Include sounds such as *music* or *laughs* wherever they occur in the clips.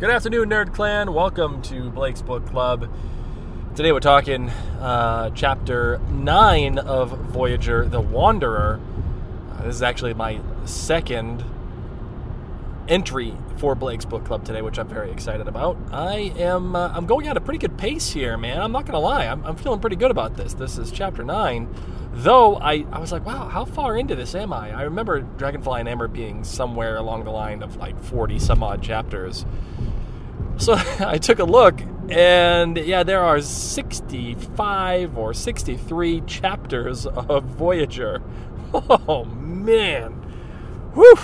Good afternoon, Nerd Clan. Welcome to Blake's Book Club. Today we're talking uh, chapter 9 of Voyager the Wanderer. Uh, this is actually my second entry for Blake's Book Club today, which I'm very excited about. I am uh, I'm going at a pretty good pace here, man. I'm not gonna lie. I'm, I'm feeling pretty good about this. This is chapter 9. Though I, I was like, wow, how far into this am I? I remember Dragonfly in Amber being somewhere along the line of like 40 some odd chapters. So *laughs* I took a look, and yeah, there are 65 or 63 chapters of Voyager. *laughs* Oh man, whew!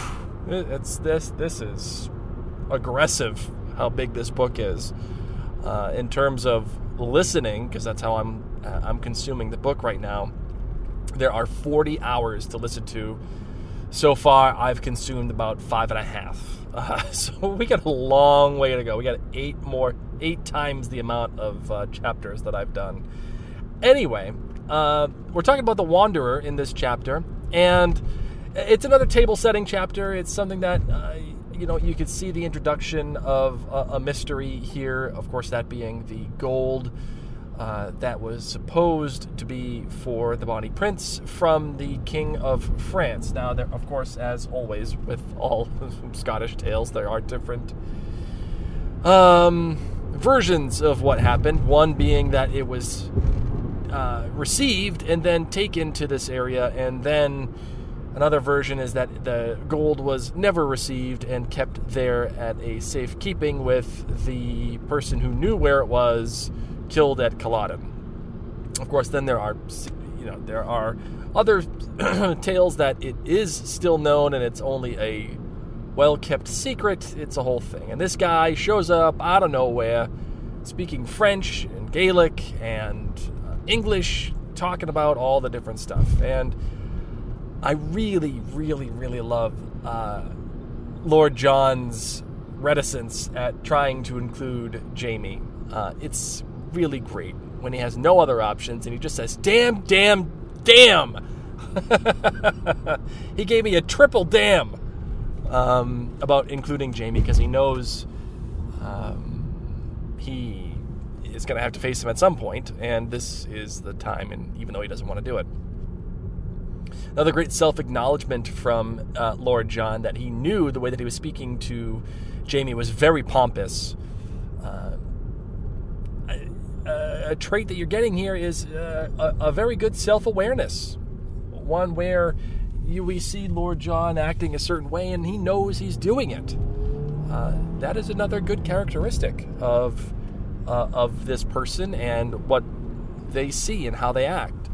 It's this. This is aggressive. How big this book is uh, in terms of listening, because that's how I'm uh, I'm consuming the book right now. There are 40 hours to listen to. So far, I've consumed about five and a half. Uh, *laughs* so we got a long way to go. We got eight more, eight times the amount of uh, chapters that I've done. Anyway, uh, we're talking about the Wanderer in this chapter, and it's another table setting chapter. It's something that uh, you know you could see the introduction of a, a mystery here. Of course, that being the gold uh, that was supposed to be for the Bonnie Prince from the King of France. Now, there, of course, as always with all *laughs* Scottish tales, there are different um, versions of what happened. One being that it was uh, received and then taken to this area, and then another version is that the gold was never received and kept there at a safekeeping with the person who knew where it was killed at Culloden. Of course, then there are, you know, there are other *clears throat* tales that it is still known and it's only a well kept secret. It's a whole thing. And this guy shows up out of nowhere, speaking French and Gaelic and uh, English, talking about all the different stuff. And I really, really, really love uh, Lord John's reticence at trying to include Jamie. Uh, it's really great when he has no other options and he just says, damn, damn, damn. *laughs* he gave me a triple damn um, about including Jamie because he knows um, he is going to have to face him at some point, and this is the time, and even though he doesn't want to do it. Another great self acknowledgement from uh, Lord John that he knew the way that he was speaking to Jamie was very pompous. Uh, a, trait that you're getting here is uh, a, a, very good self awareness. One where you, we see Lord John acting a certain way and he knows he's doing it. Uh, that is another good characteristic of, uh, of this person and what they see and how they act.